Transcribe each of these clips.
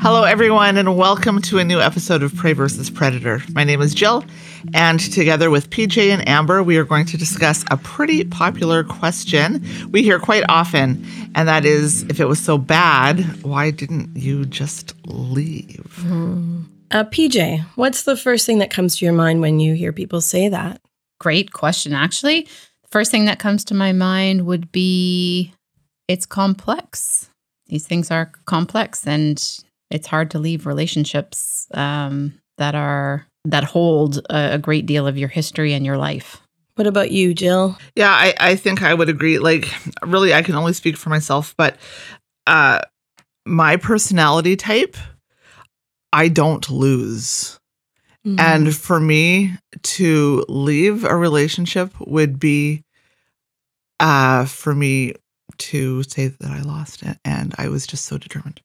Hello, everyone, and welcome to a new episode of Prey versus Predator. My name is Jill, and together with PJ and Amber, we are going to discuss a pretty popular question we hear quite often, and that is if it was so bad, why didn't you just leave? Uh, PJ, what's the first thing that comes to your mind when you hear people say that? Great question, actually. First thing that comes to my mind would be it's complex. These things are complex, and it's hard to leave relationships um, that are that hold a, a great deal of your history and your life. What about you, Jill? Yeah, I, I think I would agree. Like, really, I can only speak for myself, but uh, my personality type, I don't lose. Mm-hmm. And for me to leave a relationship would be uh for me to say that I lost it and I was just so determined.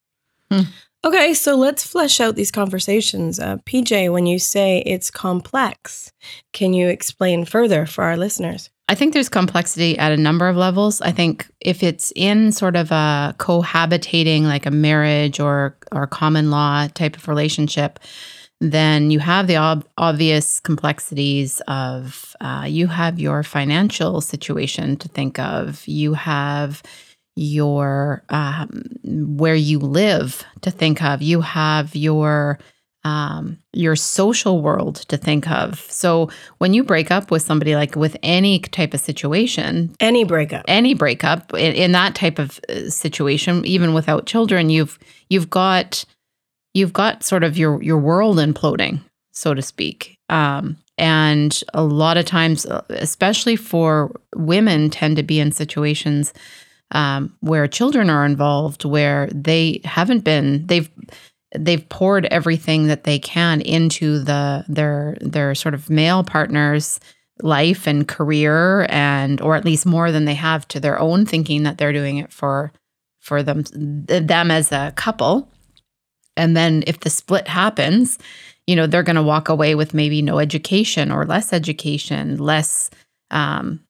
Okay, so let's flesh out these conversations. Uh, PJ, when you say it's complex, can you explain further for our listeners? I think there's complexity at a number of levels. I think if it's in sort of a cohabitating, like a marriage or or common law type of relationship, then you have the ob- obvious complexities of uh, you have your financial situation to think of. You have your um, where you live to think of. You have your um, your social world to think of. So when you break up with somebody, like with any type of situation, Any breakup. any breakup in, in that type of uh, situation, even without children, you've you've got you've got sort of your your world imploding, so to speak. Um, and a lot of times, uh, especially for women, tend to be in situations um, where children are involved, where they haven't been they've they've poured everything that they can into the their their sort of male partners life and career and or at least more than they have to their own thinking that they're doing it for for them them as a couple. And then if the split happens you know they're going to walk away with maybe no education or less education less um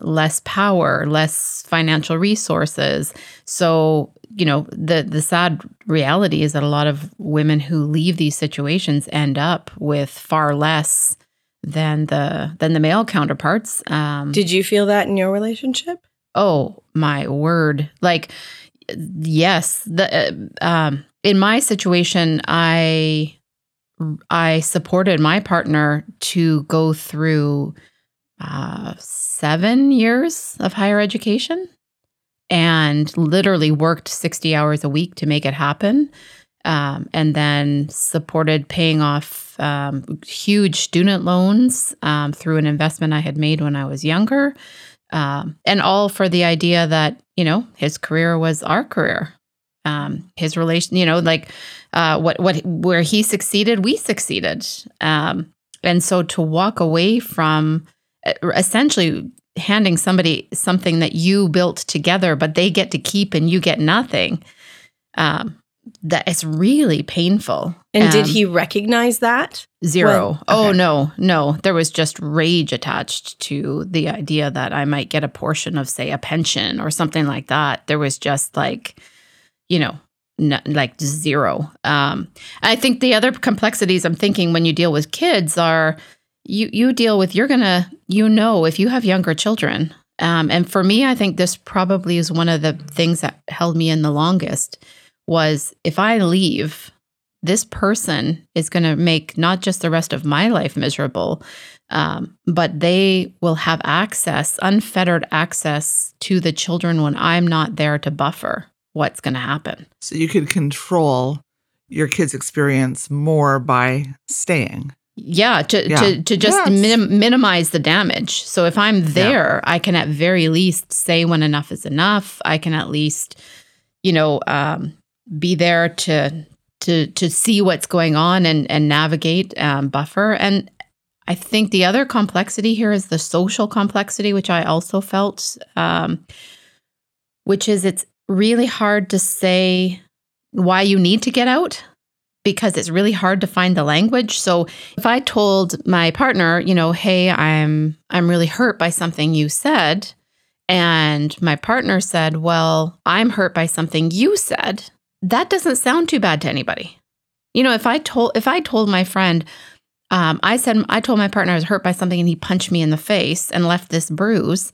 less power less financial resources so you know the the sad reality is that a lot of women who leave these situations end up with far less than the than the male counterparts um Did you feel that in your relationship? oh my word like yes the uh, um in my situation i i supported my partner to go through uh 7 years of higher education and literally worked 60 hours a week to make it happen um, and then supported paying off um, huge student loans um, through an investment I had made when I was younger. Um, and all for the idea that, you know, his career was our career. Um, his relation, you know, like uh, what, what, where he succeeded, we succeeded. Um, and so to walk away from essentially handing somebody something that you built together, but they get to keep and you get nothing. Um, that is really painful. And did Um, he recognize that? Zero. Well, Oh no, no. There was just rage attached to the idea that I might get a portion of, say, a pension or something like that. There was just like, you know, n- like zero. Um, I think the other complexities I'm thinking when you deal with kids are you you deal with you're gonna you know if you have younger children. Um, and for me, I think this probably is one of the things that held me in the longest was if I leave, this person is going to make not just the rest of my life miserable, um, but they will have access, unfettered access to the children when I'm not there to buffer what's going to happen. So you could control your kids' experience more by staying. Yeah, to Yeah. to to just Yes. minim- minimize the damage. So if I'm there, I can at very least say when enough is enough. I can at least, you know, um, be there to to to see what's going on and and navigate, um, buffer. And I think the other complexity here is the social complexity, which I also felt, um, which is it's really hard to say why you need to get out because it's really hard to find the language. So if I told my partner, you know, hey, I'm I'm really hurt by something you said, and my partner said, well, I'm hurt by something you said, that doesn't sound too bad to anybody. You know, if I told if I told my friend, um, I said I told my partner I was hurt by something and he punched me in the face and left this bruise,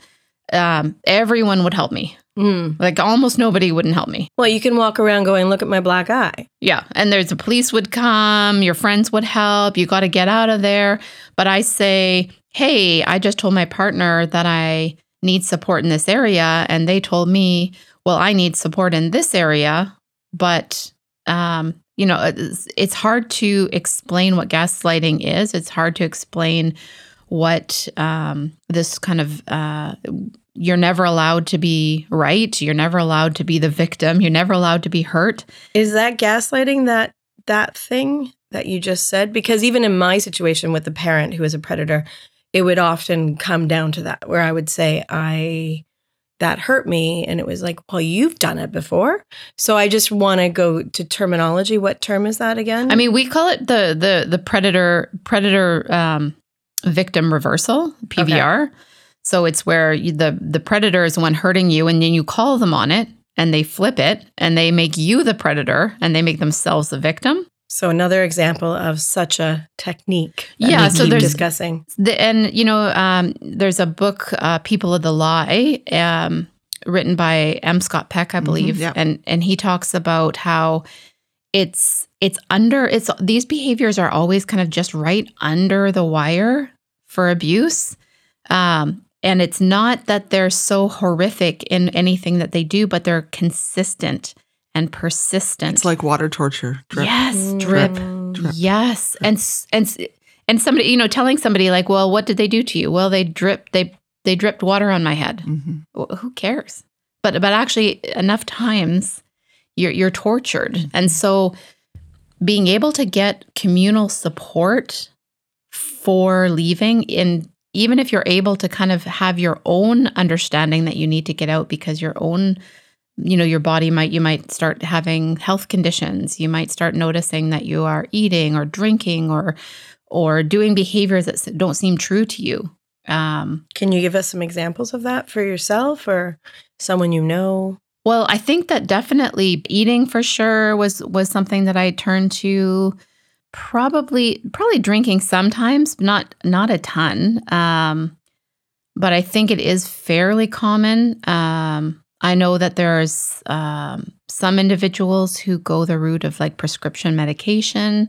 um, everyone would help me. Mm. Like almost nobody wouldn't help me. Well, you can walk around going, look at my black eye. Yeah. And there's a police would come, your friends would help, you got to get out of there. But I say, hey, I just told my partner that I need support in this area. And they told me, well, I need support in this area. But, um, you know, it's, it's hard to explain what gaslighting is. It's hard to explain what um, this kind of uh, you're never allowed to be right. You're never allowed to be the victim. You're never allowed to be hurt. Is that gaslighting that that thing that you just said? Because even in my situation with the parent who is a predator, it would often come down to that where I would say, I that hurt me. And it was like, well, you've done it before. So I just want to go to terminology. What term is that again? I mean, we call it the the the predator predator um, victim reversal PVR. Okay. So it's where you, the the predator is the one hurting you, and then you call them on it, and they flip it, and they make you the predator, and they make themselves the victim. So another example of such a technique. yeah. So there's discussing, the, and you know, um, there's a book, uh, "People of the Lie," um, written by M. Scott Peck, I Mm-hmm, believe, yeah. and and he talks about how it's it's under it's these behaviors are always kind of just right under the wire for abuse. Um, and it's not that they're so horrific in anything that they do, but they're consistent and persistent. It's like water torture. Drip. Yes, drip. Mm. Yes, and and and somebody, you know, telling somebody like, "Well, what did they do to you?" Well, they dripped they they dripped water on my head. Mhm. Well, who cares? But but actually, enough times you're you're tortured, and so being able to get communal support for leaving in even if you're able to kind of have your own understanding that you need to get out because your own you know your body might you might start having health conditions you might start noticing that you are eating or drinking or or doing behaviors that don't seem true to you um, Can you give us some examples of that for yourself or someone you know? well i think that definitely eating for sure was was something that i turned to probably probably drinking sometimes not not a ton. Um but i think it is fairly common. Um i know that there's um some individuals who go the route of like prescription medication.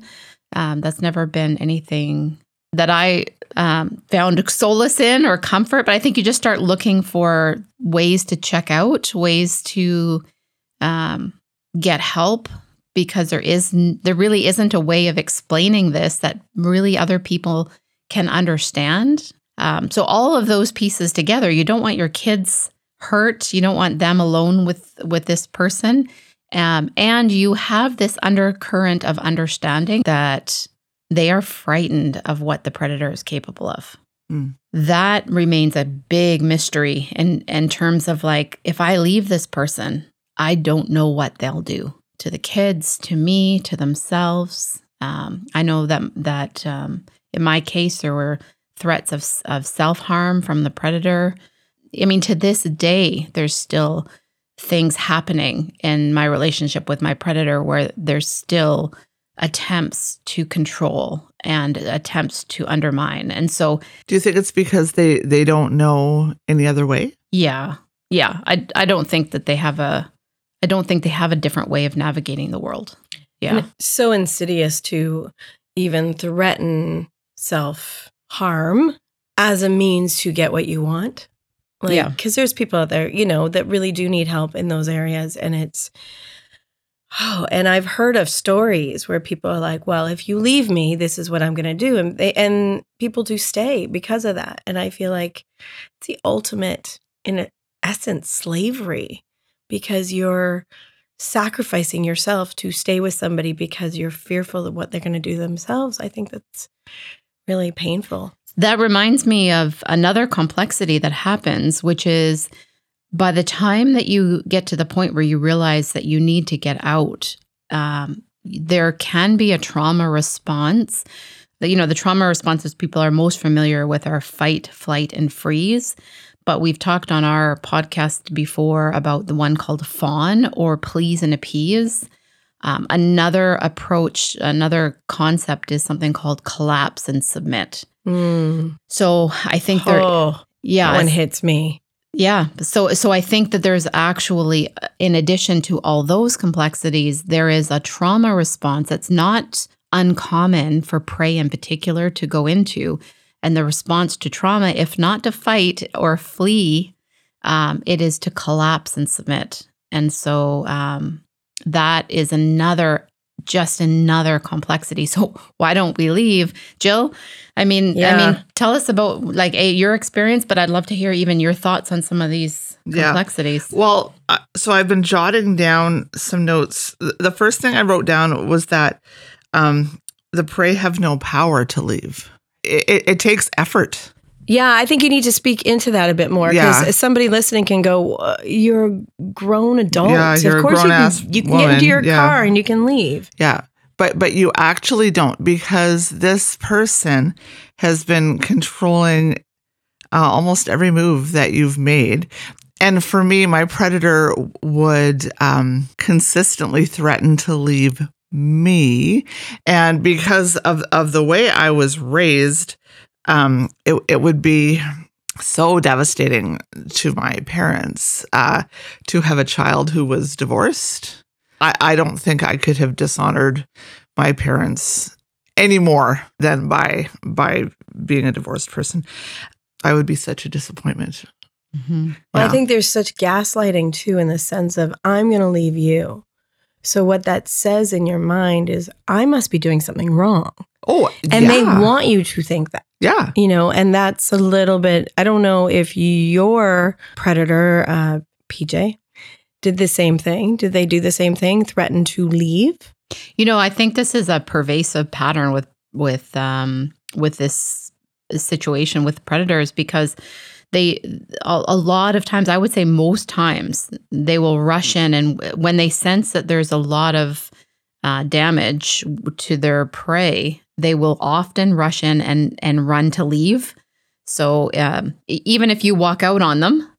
Um that's never been anything that i um, found solace in or comfort but i think you just start looking for ways to check out ways to um, get help because there is there really isn't a way of explaining this that really other people can understand. Um, so all of those pieces together, you don't want your kids hurt. You don't want them alone with with this person, um, and you have this undercurrent of understanding that they are frightened of what the predator is capable of. Mm. That remains a big mystery in in terms of like if I leave this person, I don't know what they'll do to the kids, to me, to themselves. Um, I know that that um, in my case there were threats of of self harm from the predator. I mean, to this day, there's still things happening in my relationship with my predator where there's still attempts to control and attempts to undermine. And so, Do you think it's because they they don't know any other way? yeah, yeah, I I don't think that they have a I don't think they have a different way of navigating the world. Yeah. So insidious to even threaten self harm as a means to get what you want. Like, Yeah. Because there's people out there, you know, that really do need help in those areas. And it's, oh, and I've heard of stories where people are like, well, if you leave me, this is what I'm going to do. And they, and people do stay because of that. And I feel like it's the ultimate, in essence, slavery because you're sacrificing yourself to stay with somebody because you're fearful of what they're going to do themselves. I think that's really painful. That reminds me of another complexity that happens, which is by the time that you get to the point where you realize that you need to get out, um, there can be a trauma response. The- You know, the trauma responses people are most familiar with are fight, flight, and freeze. But we've talked on our podcast before about the one called fawn or please and appease, Um, another approach, another concept is something called collapse and submit. Mm. So I think there, Oh, yeah, one hits me. yeah. So so I think that there's actually uh, in addition to all those complexities, there is a trauma response that's not uncommon for prey in particular to go into. And the response to trauma, if not to fight or flee, um, it is to collapse and submit. And so um, that is another just another complexity. So why don't we leave, Jill? I mean, I mean, tell us about like a, your experience, but I'd love to hear even your thoughts on some of these Yeah. complexities. Well, uh, so I've been jotting down some notes. The first thing I wrote down was that um, the prey have no power to leave. It, it, it takes effort. Yeah, I think you need to speak into that a bit more Yeah. because somebody listening can go, uh, "You're a grown adult. Yeah, of course, you can, you can get into your yeah. car and you can leave." Yeah. But but you actually don't because this person has been controlling uh, almost every move that you've made. And for me, my predator would um, consistently threaten to leave me. And because of, of the way I was raised, um, it, it would be so devastating to my parents uh, to have a child who was divorced. I, I don't think I could have dishonored my parents any more than by by being a divorced person. I would be such a disappointment. Mhm. Well, Yeah. I think there's such gaslighting too, in the sense of I'm going to leave you. So what that says in your mind is I must be doing something wrong, Oh, and they want you to think that. yeah. you know and that's a little bit i don't know if your predator uh, pj did the same thing did they do the same thing threaten to leave You know, I think this is a pervasive pattern with with um, with this situation with predators because they a, a lot of times, I would say most times, they will rush in and when they sense that there's a lot of uh, damage to their prey, they will often rush in and and run to leave. So um, even if you walk out on them,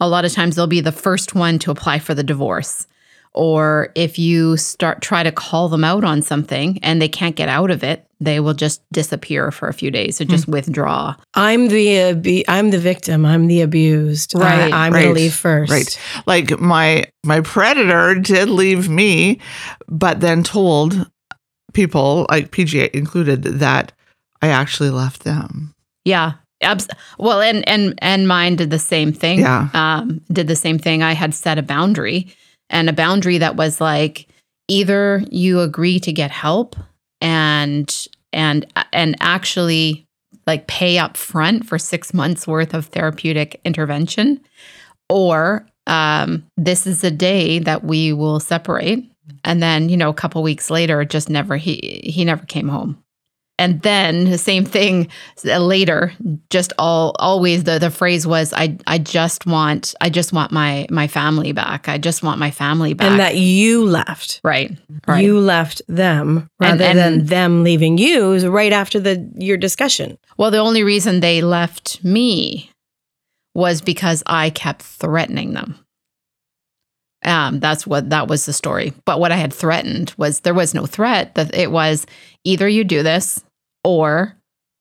a lot of times they'll be the first one to apply for the divorce or if you start try to call them out on something and they can't get out of it they will just disappear for a few days. Or just hmm. withdraw. I'm the uh, abu- i'm the victim. I'm the abused. Uh, right, I, am right, gonna leave first. Right. Like my my predator did leave me, but then told people, like PJ included, that I actually left them. yeah. Abs- well and and and mine did the same thing. Yeah. um did the same thing. I had set a boundary and a boundary that was like either you agree to get help and and and actually like pay up front for six months worth of therapeutic intervention or um, this is a day that we will separate. And then you know a couple weeks later just never he he never came home and then the same thing later just all always the the phrase was i i just want i just want my my family back. I just want my family back. and that you left. Right. Right. you left them And- rather and- than them leaving you is right after the your discussion. Well the only reason they left me was because i kept threatening them. Um that's what that was the story. But what i had threatened was there was no threat. That it was either you do this or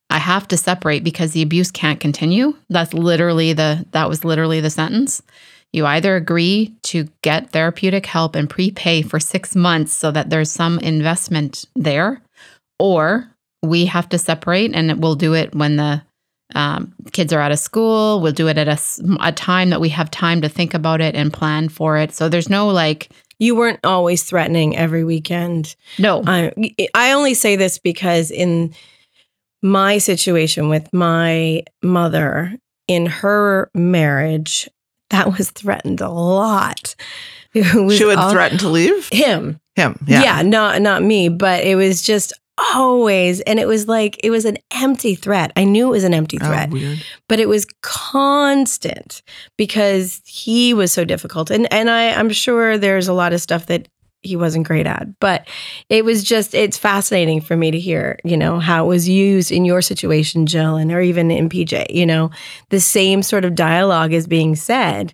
I have to separate because the abuse can't continue. That's literally the that was literally the sentence. You either agree to get therapeutic help and prepay for 6 months so that there's some investment there or we have to separate and we'll do it when the um, kids are out of school. We'll do it at a, a time that we have time to think about it and plan for it. So there's no like, you weren't always threatening every weekend no, I I only say this because in my situation with my mother in her marriage, that was threatened a lot. She would all- threaten to leave him. him. Yeah. Yeah. not not me, but it was just always and it was like it was an empty threat. I knew it was an empty Oh, threat weird. but it was constant because he was so difficult. And and I I'm sure there's a lot of stuff that he wasn't great at but it was just it's fascinating for me to hear you know how it was used in your situation Jill and or even in PJ you know? The same sort of dialogue is being said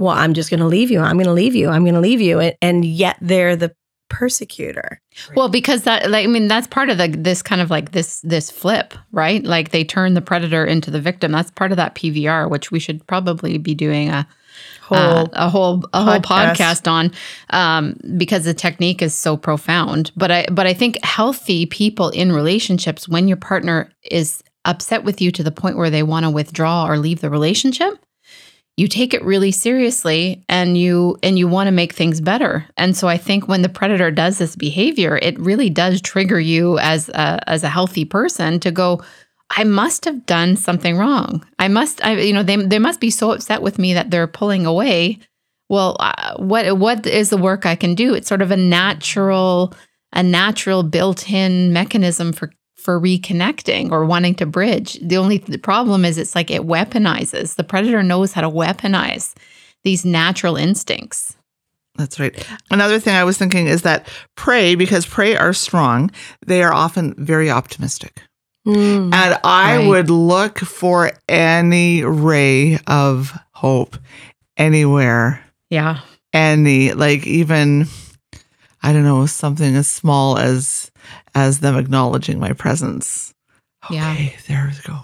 well I'm just going to leave you. I'm going to leave you. I'm going to leave you. And, and yet they're the persecutor. Well, because that, like, I mean, that's part of the this kind of like this this flip, right? Like they turn the predator into the victim. That's part of that PVR, which we should probably be doing a Whole uh, a whole a whole podcast. podcast on um, because the technique is so profound. But I but I think healthy people in relationships, when your partner is upset with you to the point where they want to withdraw or leave the relationship, you take it really seriously and you and you want to make things better. And so I think when the predator does this behavior, it really does trigger you as a, as a healthy person to go. I must have done something wrong. I must, I, you know, they they must be so upset with me that they're pulling away. Well, uh, what what is the work I can do? It's sort of a natural, a natural built-in mechanism for for reconnecting or wanting to bridge. The only the problem is it's like it weaponizes. The predator knows how to weaponize these natural instincts. That's right. Another thing I was thinking is that prey, because prey are strong, they are often very optimistic. Mm. And I Right. would look for any ray of hope anywhere, Yeah. any, like even, I don't know, something as small as as them acknowledging my presence. Yeah. Okay, there we go.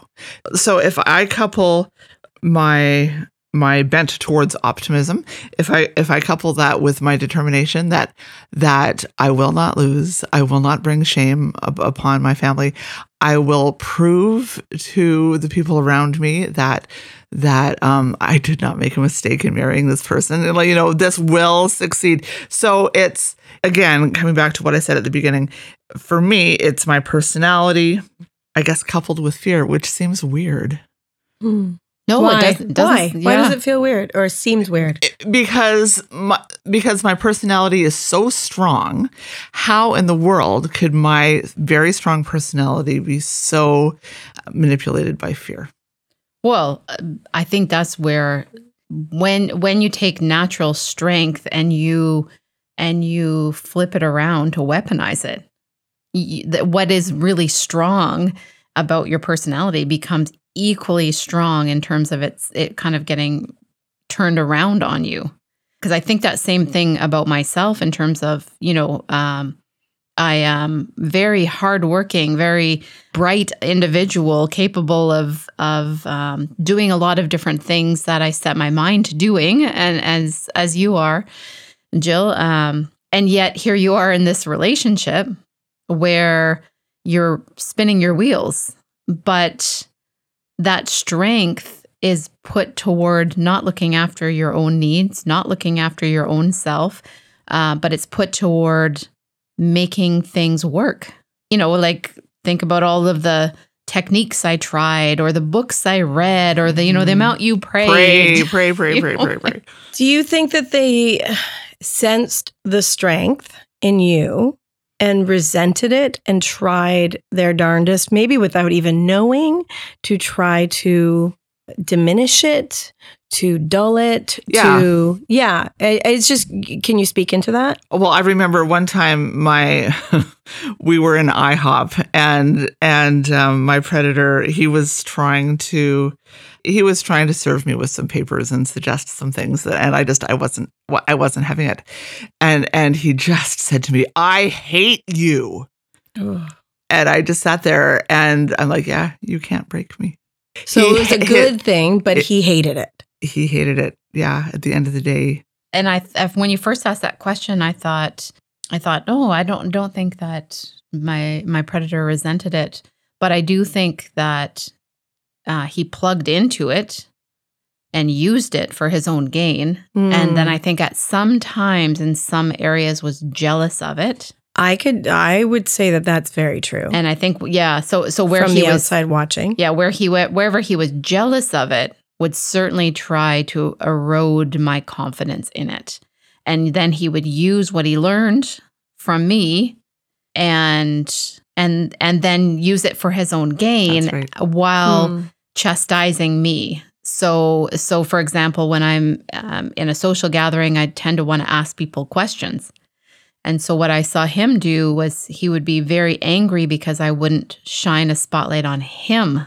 So if I couple my my bent towards optimism, if I if I couple that with my determination that that I will not lose, I will not bring shame up, upon my family, I will prove to the people around me that that um, I did not make a mistake in marrying this person. And, like, you know, this will succeed. So it's again coming back to what I said at the beginning. For me, it's my personality, I guess, coupled with fear, which seems weird Mm. No, Why? it doesn't. doesn't Why? Why does it feel weird or seems weird? because my because my personality is so strong. How in the world could my very strong personality be so manipulated by fear? Well, uh, I think that's where when when you take natural strength and you and you flip it around to weaponize it, y- that what is really strong about your personality becomes equally strong in terms of its it kind of getting turned around on you. Because I think that same thing about myself in terms of you know um, I am very hardworking, very bright individual, capable of of um, doing a lot of different things that I set my mind to doing, and as as you are, Jill. Um, and yet here you are in this relationship where you're spinning your wheels, but that strength is put toward not looking after your own needs, not looking after your own self, uh, but it's put toward making things work. You know, like think about all of the techniques I tried or the books I read or the, you know, the Mhm. amount you prayed. pray, pray, You pray, know, pray, pray. Do you think that they sensed the strength in you and resented it and tried their darndest, maybe without even knowing, to try to diminish it, to dull it, Yeah. to yeah. It's just can you speak into that? Well, I remember one time my we were in IHOP and and um, my predator he was trying to he was trying to serve me with some papers and suggest some things that and I just I wasn't I wasn't having it and and he just said to me I hate you and I just sat there and I'm like yeah you can't break me So He it was a good thing, but it- he hated it. He hated it yeah at the end of the day and I, th- when you first asked that question, I thought, I thought, oh, I don't don't think that my my predator resented it, but I do think that uh, he plugged into it and used it for his own gain, and Mm. then I think at some times in some areas was jealous of it, I could I would say that that's very true. and I think yeah, so so where from he the was outside watching. yeah where he went wherever he was jealous of it would certainly try to erode my confidence in it and then he would use what he learned from me and and and then use it for his own gain right. while Mm. chastising me so so for example when i'm um, in a social gathering i tend to want to ask people questions and so what i saw him do was he would be very angry because i wouldn't shine a spotlight on him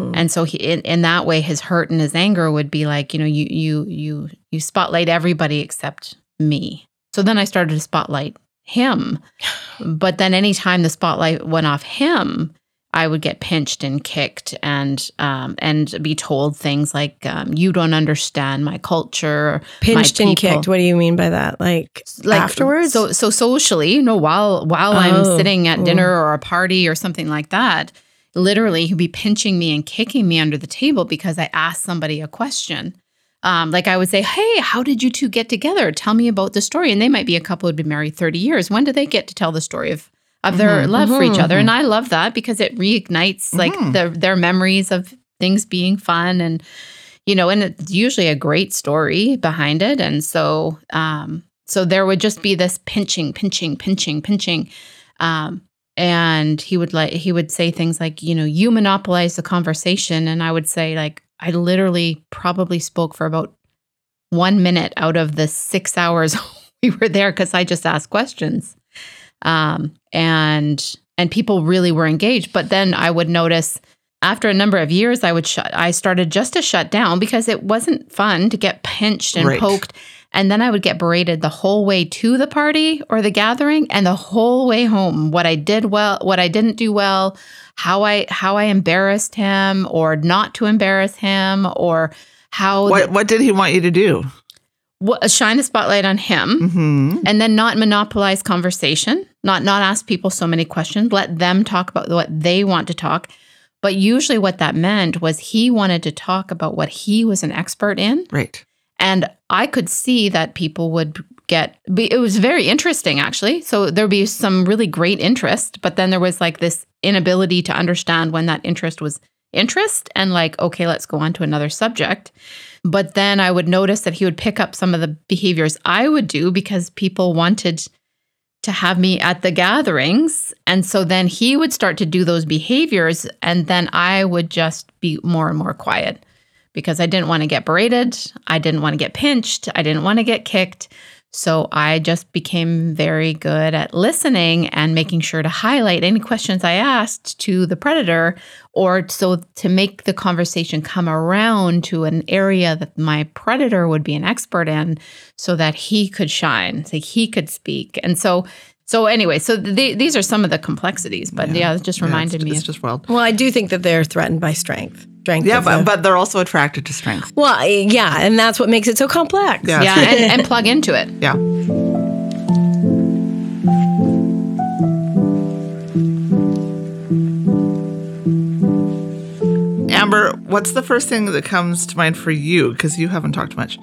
Hmm. and so he in, in that way his hurt and his anger would be like you know you you you you spotlight everybody except me so then i started to spotlight him. But then anytime the spotlight went off him, I would get pinched and kicked and um, and be told things like um, "you don't understand my culture." Pinched my and kicked. What do you mean by that? Like, Like afterwards? So so socially, you know, while while I'm Oh, sitting at oh. dinner or a party or something like that, literally he'd be pinching me and kicking me under the table because I asked somebody a question. Um, like I would say, "Hey, how did you two get together? Tell me about the story." And they might be a couple who'd been married thirty years. When did they get to tell the story of of their Mhm, love for each mhm, other? And I love that because it reignites like Mhm. their their memories of things being fun and you know, and it's usually a great story behind it. And so, um, so there would just be this pinching, pinching, pinching, pinching. Um, and he would like he would say things like, you know, you monopolize the conversation, and I would say like, I literally probably spoke for about one minute out of the six hours we were there because I just asked questions, um, and and people really were engaged. But then I would notice after a number of years, I would shut. I started just to shut down because it wasn't fun to get pinched and Right. poked, and then I would get berated the whole way to the party or the gathering, and the whole way home. What I did well, what I didn't do well, how I how I embarrassed him or not to embarrass him, or how the- What what did he want you to do? what, shine a spotlight on him hmm and then not monopolize conversation not not ask people so many questions let them talk about what they want to talk but usually what that meant was he wanted to talk about what he was an expert in Right. and i could see that people would get it was very interesting actually so there'd be some really great interest but then there was like this inability to understand when that interest was interest and like okay let's go on to another subject but then I would notice that he would pick up some of the behaviors I would do because people wanted to have me at the gatherings. And so then he would start to do those behaviors. And then I would just be more and more quiet because I didn't want to get berated. I didn't want to get pinched. I didn't want to get kicked. So I just became very good at listening and making sure to highlight any questions I asked to the predator or so to make the conversation come around to an area that my predator would be an expert in so that he could shine, so he could speak. And so so anyway, so the, these are some of the complexities, but yeah, it just Yeah, reminded it's, me. It's of- just wild. well, I do think that they're threatened by strength. Strength. Yeah, but, a- but they're also attracted to strength. well, yeah, and that's what makes it so complex. Yeah. yeah, and, and plug into it. Yeah. Amber, what's the first thing that comes to mind for you? Because you haven't talked much.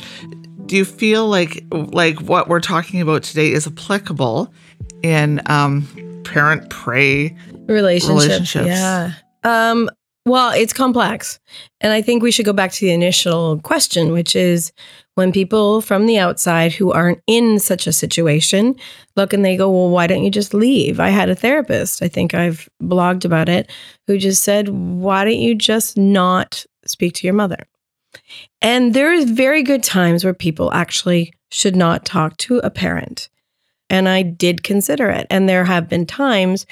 Do you feel like like what we're talking about today is applicable in um, parent prey? relationships. Relationships. Yeah. Um, well, it's complex. And I think we should go back to the initial question, which is when people from the outside who aren't in such a situation look and they go, Well, why don't you just leave? I had a therapist, I think I've blogged about it, who just said, Why don't you just not speak to your mother? And there is very good times where people actually should not talk to a parent. And I did consider it. And there have been times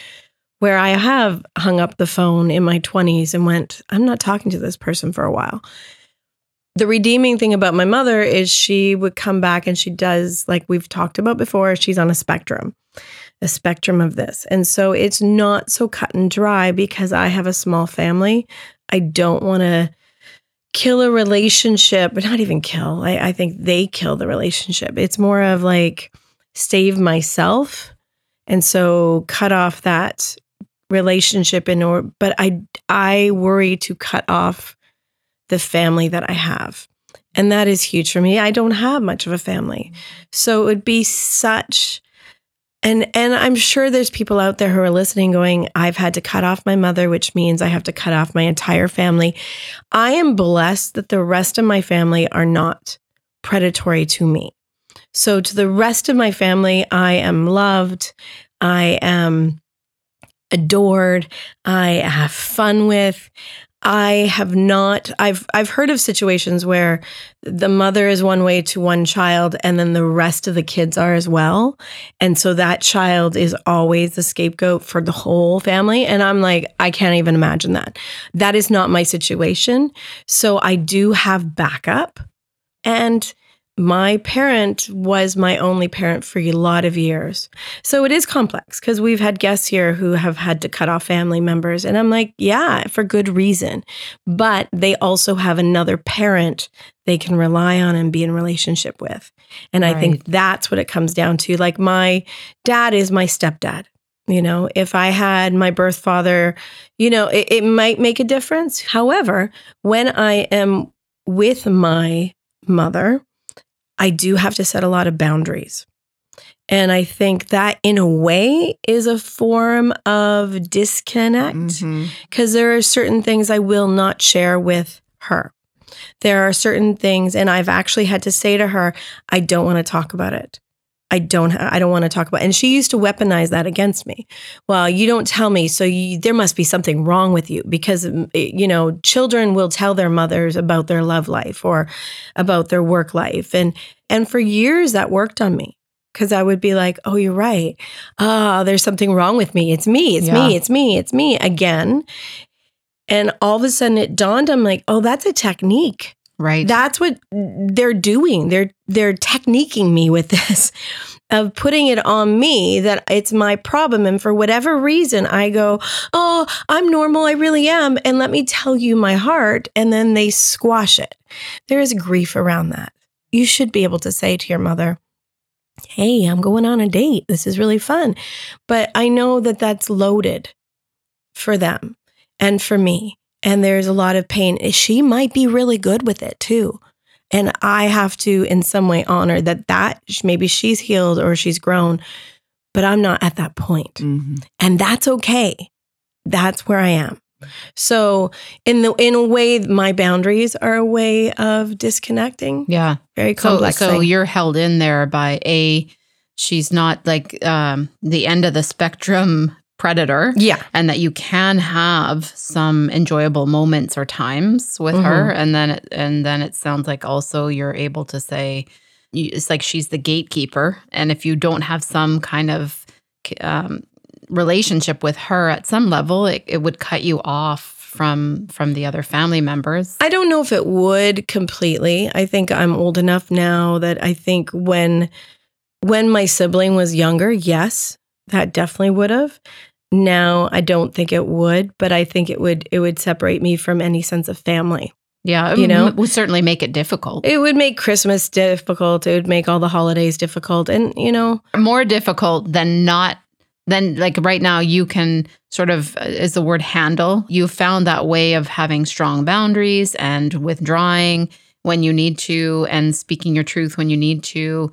where I have hung up the phone in my 20s and went, I'm not talking to this person for a while. The redeeming thing about my mother is she would come back and she does, like we've talked about before, she's on a spectrum, a spectrum of this. And so it's not so cut and dry because I have a small family. I don't want to kill a relationship, but not even kill. I, I think they kill the relationship. It's more of like save myself. And so cut off that relationship in or but I I worry to cut off the family that I have. And that is huge for me. I don't have much of a family. So it would be such and and I'm sure there's people out there who are listening going, I've had to cut off my mother, which means I have to cut off my entire family. I am blessed that the rest of my family are not predatory to me. So to the rest of my family, I am loved. I am adored. I have fun with. I have not I've I've heard of situations where the mother is one way to one child and then the rest of the kids are as well. And so that child is always the scapegoat for the whole family and I'm like I can't even imagine that. That is not my situation. So I do have backup and my parent was my only parent for a lot of years. So it is complex because we've had guests here who have had to cut off family members. And I'm like, yeah, for good reason. But they also have another parent they can rely on and be in relationship with. And I think that's what it comes down to. Like my dad is my stepdad. You know, if I had my birth father, you know, it, it might make a difference. However, when I am with my mother, I do have to set a lot of boundaries. And I think that in a way is a form of disconnect mm-hmm. because there are certain things I will not share with her. There are certain things, and I've actually had to say to her, I don't want to talk about it. I don't. I don't want to talk about. It. And she used to weaponize that against me. Well, you don't tell me, so you, there must be something wrong with you because mm, you know children will tell their mothers about their love life or about their work life, and and for years that worked on me because I would be like, "Oh, you're right. Ah, there's something wrong with me. It's me. It's Yeah. me. It's me. It's me again." And all of a sudden, it dawned. I'm like, "Oh, that's a technique." Right. That's what they're doing. They're they're techniquing me with this of putting it on me that it's my problem and for whatever reason I go, "Oh, I'm normal. I really am." And let me tell you my heart and then they squash it. There is grief around that. You should be able to say to your mother, "Hey, I'm going on a date. This is really fun." But I know that that's loaded for them and for me and there's a lot of pain. She might be really good with it too. And I have to, in some way, honor that that maybe she's healed or she's grown, but I'm not at that point. Mhm. And that's okay. That's where I am. So in the in a way, my boundaries are a way of disconnecting. yeah. Very So, complex. so thing. you're held in there by a, she's not like um, the end of the spectrum predator, yeah. and that you can have some enjoyable moments or times with Mm-hmm. her, and then it, and then it sounds like also you're able to say, you, it's like she's the gatekeeper, and if you don't have some kind of um, relationship with her at some level, it, it would cut you off from from the other family members. I don't know if it would completely. I think I'm old enough now that I think when when my sibling was younger, yes, that definitely would have. Now I don't think it would, but I think it would it would separate me from any sense of family. Yeah, You know, it would certainly make it difficult. It would make Christmas difficult. It would make all the holidays difficult. And you know, more difficult than not Than like right now you can sort of uh, is the word handle you found that way of having strong boundaries and withdrawing when you need to and speaking your truth when you need to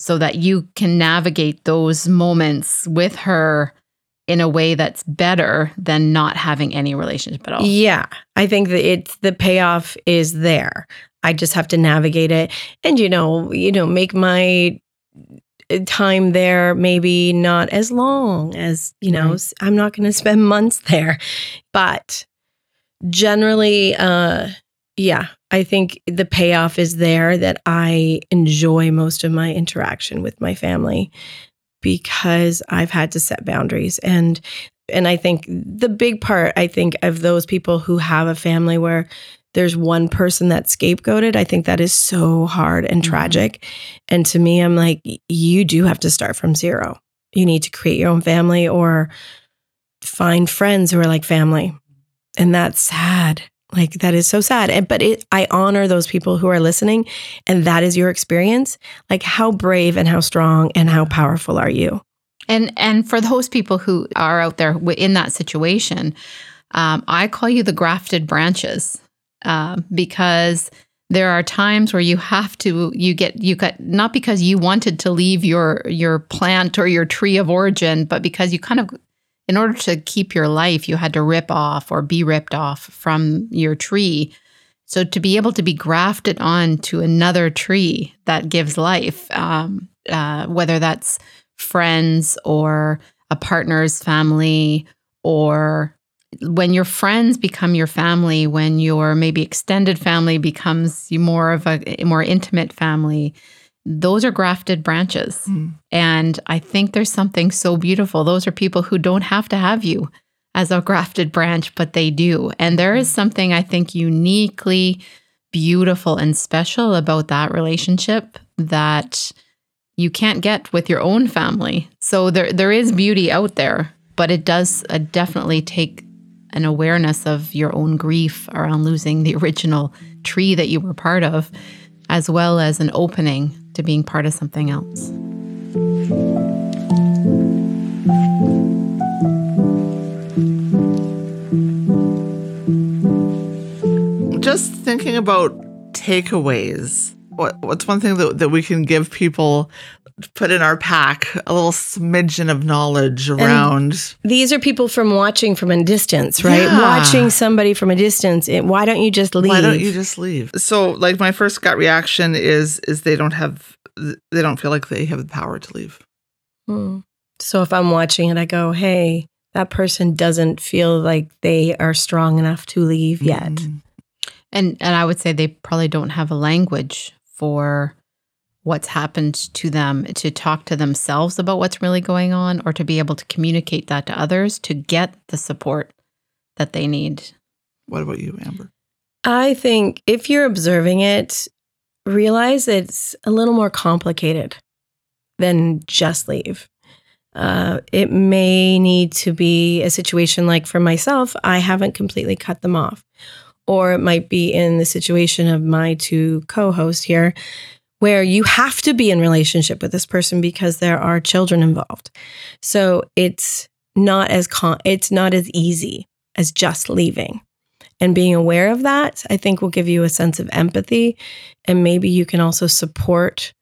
so that you can navigate those moments with her in a way that's better than not having any relationship at all Yeah, I think that it's the payoff is there. I just have to navigate it, and you know, you know, make my uh, time there maybe not as long as you know. Right. I'm not going to spend months there, but generally, uh, yeah, I think the payoff is there that I enjoy most of my interaction with my family because I've had to set boundaries and and I think the big part I think of those people who have a family where there's one person that's scapegoated, I think that is so hard and Mhm. tragic. And to me, I'm like, you do have to start from zero. You need to create your own family or find friends who are like family. And that's sad. Like that is so sad. And but it I honor those people who are listening and that is your experience. Like how brave and how strong and how powerful are you? And and for those people who are out there in that situation, um, I call you the grafted branches um, because there are times where you have to you get you got not because you wanted to leave your your plant or your tree of origin, but because you kind of in order to keep your life, you had to rip off or be ripped off from your tree. So to be able to be grafted on to another tree that gives life, um, uh, whether that's friends or a partner's family or when your friends become your family when your maybe extended family becomes more of a more intimate family those are grafted branches Mm. and i think there's something so beautiful those are people who don't have to have you as a grafted branch but they do and there is something i think uniquely beautiful and special about that relationship that you can't get with your own family. So there there is beauty out there, but it does uh, definitely take an awareness of your own grief around losing the original tree that you were part of, as well as an opening to being part of something else. Just thinking about takeaways. What what's one thing that, that we can give people put in our pack a little smidgen of knowledge around These are people from watching from a distance, right? Yeah. Watching somebody from a distance. It, why don't you just leave? why don't you just leave so like my first gut reaction is is they don't have they don't feel like they have the power to leave Hmm. So if I'm watching it, I go, hey, that person doesn't feel like they are strong enough to leave yet. Mm. And and I would say they probably don't have a language for what's happened to them to talk to themselves about what's really going on or to be able to communicate that to others to get the support that they need. what about you amber I think if you're observing it, realize it's a little more complicated than just leave. Uh, it may need to be a situation like for myself, I haven't completely cut them off. Or it might be in the situation of my two co hosts here, where you have to be in relationship with this person because there are children involved. So it's not as con- it's not as easy as just leaving and being aware of that i think will give you a sense of empathy and maybe you can also support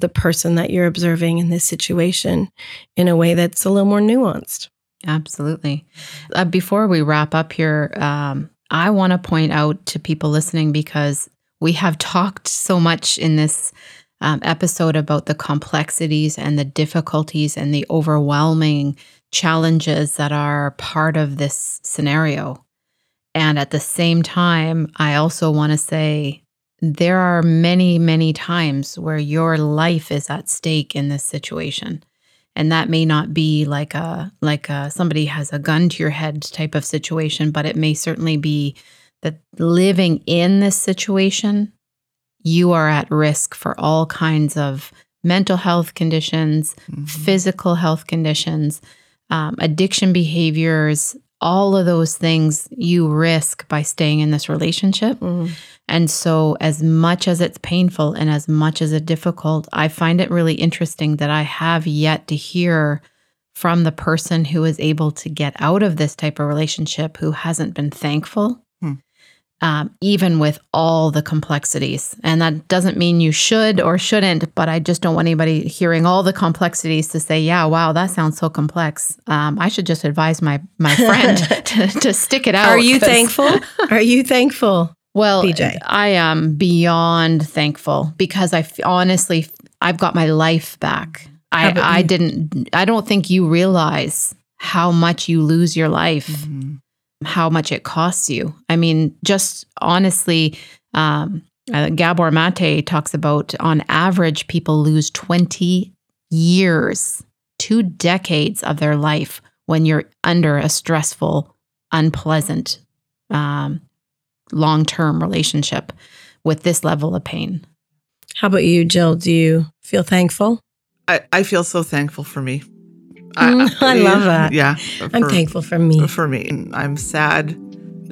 the person that you're observing in this situation in a way that's a little more nuanced Absolutely. Uh, before we wrap up here, um, I want to point out to people listening because we have talked so much in this um, episode about the complexities and the difficulties and the overwhelming challenges that are part of this scenario. And at the same time, I also want to say there are many, many times where your life is at stake in this situation and that may not be like a like a, somebody has a gun to your head type of situation but it may certainly be that living in this situation you are at risk for all kinds of mental health conditions Mhm. physical health conditions um, addiction behaviors all of those things you risk by staying in this relationship and so, as much as it's painful and as much as it's difficult, I find it really interesting that I have yet to hear from the person who is able to get out of this type of relationship who hasn't been thankful. Um, even with all the complexities. And that doesn't mean you should or shouldn't, but I just don't want anybody hearing all the complexities to say, yeah, wow, that sounds so complex. Um, I should just advise my, my friend to, to stick it out. are you thankful are you thankful well? I am beyond thankful because I f- honestly, I've got my life back. I, I didn't, I don't think you realize how much you lose your life, Mhm. How much it costs you. I mean, just honestly, um, uh, Gabor Mate talks about on average, people lose 20 years, two decades of their life when you're under a stressful, unpleasant, um, long term relationship with this level of pain. how about you jill do you feel thankful I, I feel so thankful for me Mm, I love that. yeah i'm thankful for me for me. And I'm sad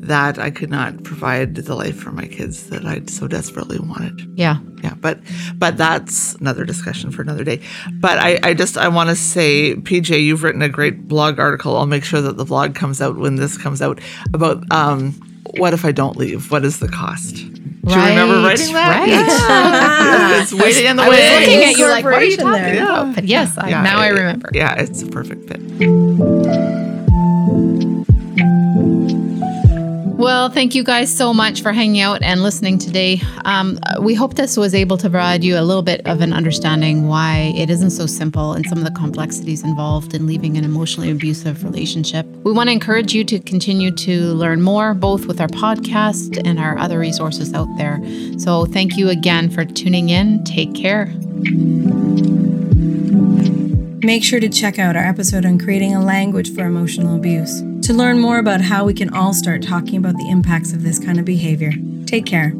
that I could not provide the life for my kids that I so desperately wanted. Yeah. Yeah, but but that's another discussion for another day. But I, I just I want to say, PJ, you've written a great blog article. I'll make sure that the vlog comes out when this comes out about um what if I don't leave? What is the cost? Do you remember writing that? right. Yeah. it's waiting in the I was looking at you like, what are you talking talking about? But yes, I, Yeah, now I remember. Yeah, it's a perfect fit. Well, thank you guys so much for hanging out and listening today. Um, we hope this was able to provide you a little bit of an understanding why it isn't so simple and some of the complexities involved in leaving an emotionally abusive relationship. We want to encourage you to continue to learn more, both with our podcast and our other resources out there. So, thank you again for tuning in. Take care. Make sure to check out our episode on creating a language for emotional abuse to learn more about how we can all start talking about the impacts of this kind of behavior. Take care.